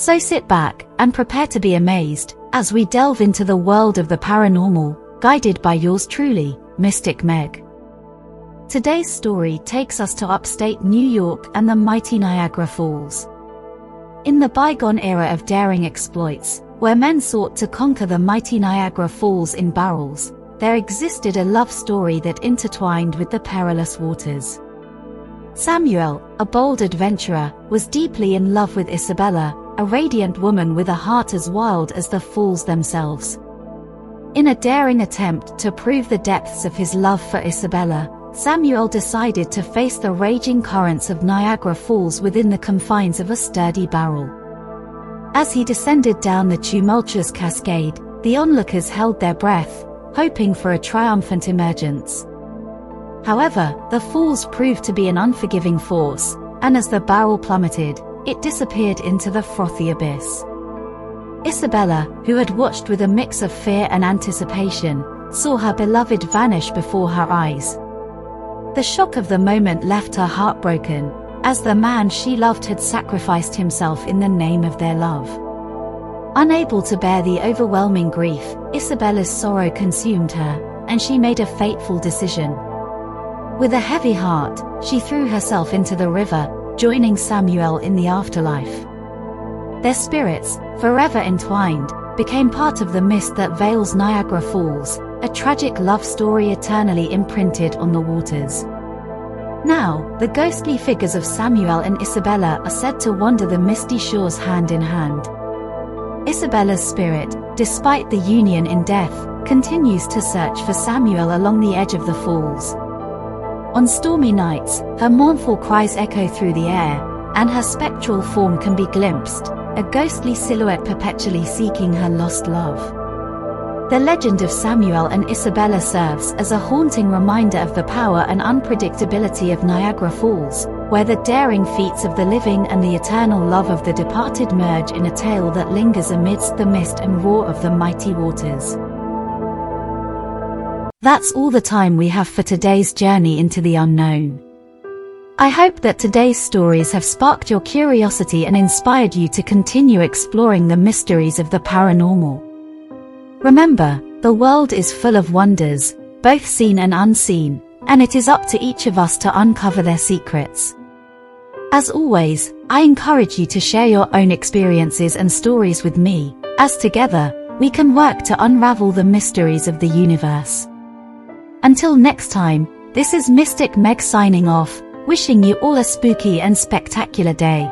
So sit back and prepare to be amazed as we delve into the world of the paranormal, guided by yours truly, Mystic Meg. Today's story takes us to upstate New York and the mighty Niagara Falls. In the bygone era of daring exploits, where men sought to conquer the mighty Niagara Falls in barrels, there existed a love story that intertwined with the perilous waters. Samuel, a bold adventurer, was deeply in love with Isabella, a radiant woman with a heart as wild as the falls themselves. In a daring attempt to prove the depths of his love for Isabella, Samuel decided to face the raging currents of Niagara Falls within the confines of a sturdy barrel. As he descended down the tumultuous cascade, the onlookers held their breath, hoping for a triumphant emergence. However, the falls proved to be an unforgiving force, and as the barrel plummeted, it disappeared into the frothy abyss. Isabella, who had watched with a mix of fear and anticipation, saw her beloved vanish before her eyes, the shock of the moment left her heartbroken, as the man she loved had sacrificed himself in the name of their love. Unable to bear the overwhelming grief, Isabella's sorrow consumed her, and she made a fateful decision. With a heavy heart, she threw herself into the river, joining Samuel in the afterlife. Their spirits, forever entwined, became part of the mist that veils Niagara Falls, a tragic love story eternally imprinted on the waters. Now, the ghostly figures of Samuel and Isabella are said to wander the misty shores hand in hand. Isabella's spirit, despite the union in death, continues to search for Samuel along the edge of the falls. On stormy nights, her mournful cries echo through the air, and her spectral form can be glimpsed, a ghostly silhouette perpetually seeking her lost love. The legend of Samuel and Isabella serves as a haunting reminder of the power and unpredictability of Niagara Falls, where the daring feats of the living and the eternal love of the departed merge in a tale that lingers amidst the mist and roar of the mighty waters. That's all the time we have for today's journey into the unknown. I hope that today's stories have sparked your curiosity and inspired you to continue exploring the mysteries of the paranormal. Remember, the world is full of wonders, both seen and unseen, and it is up to each of us to uncover their secrets. As always, I encourage you to share your own experiences and stories with me, as together, we can work to unravel the mysteries of the universe. Until next time, this is Mystic Meg signing off, wishing you all a spooky and spectacular day.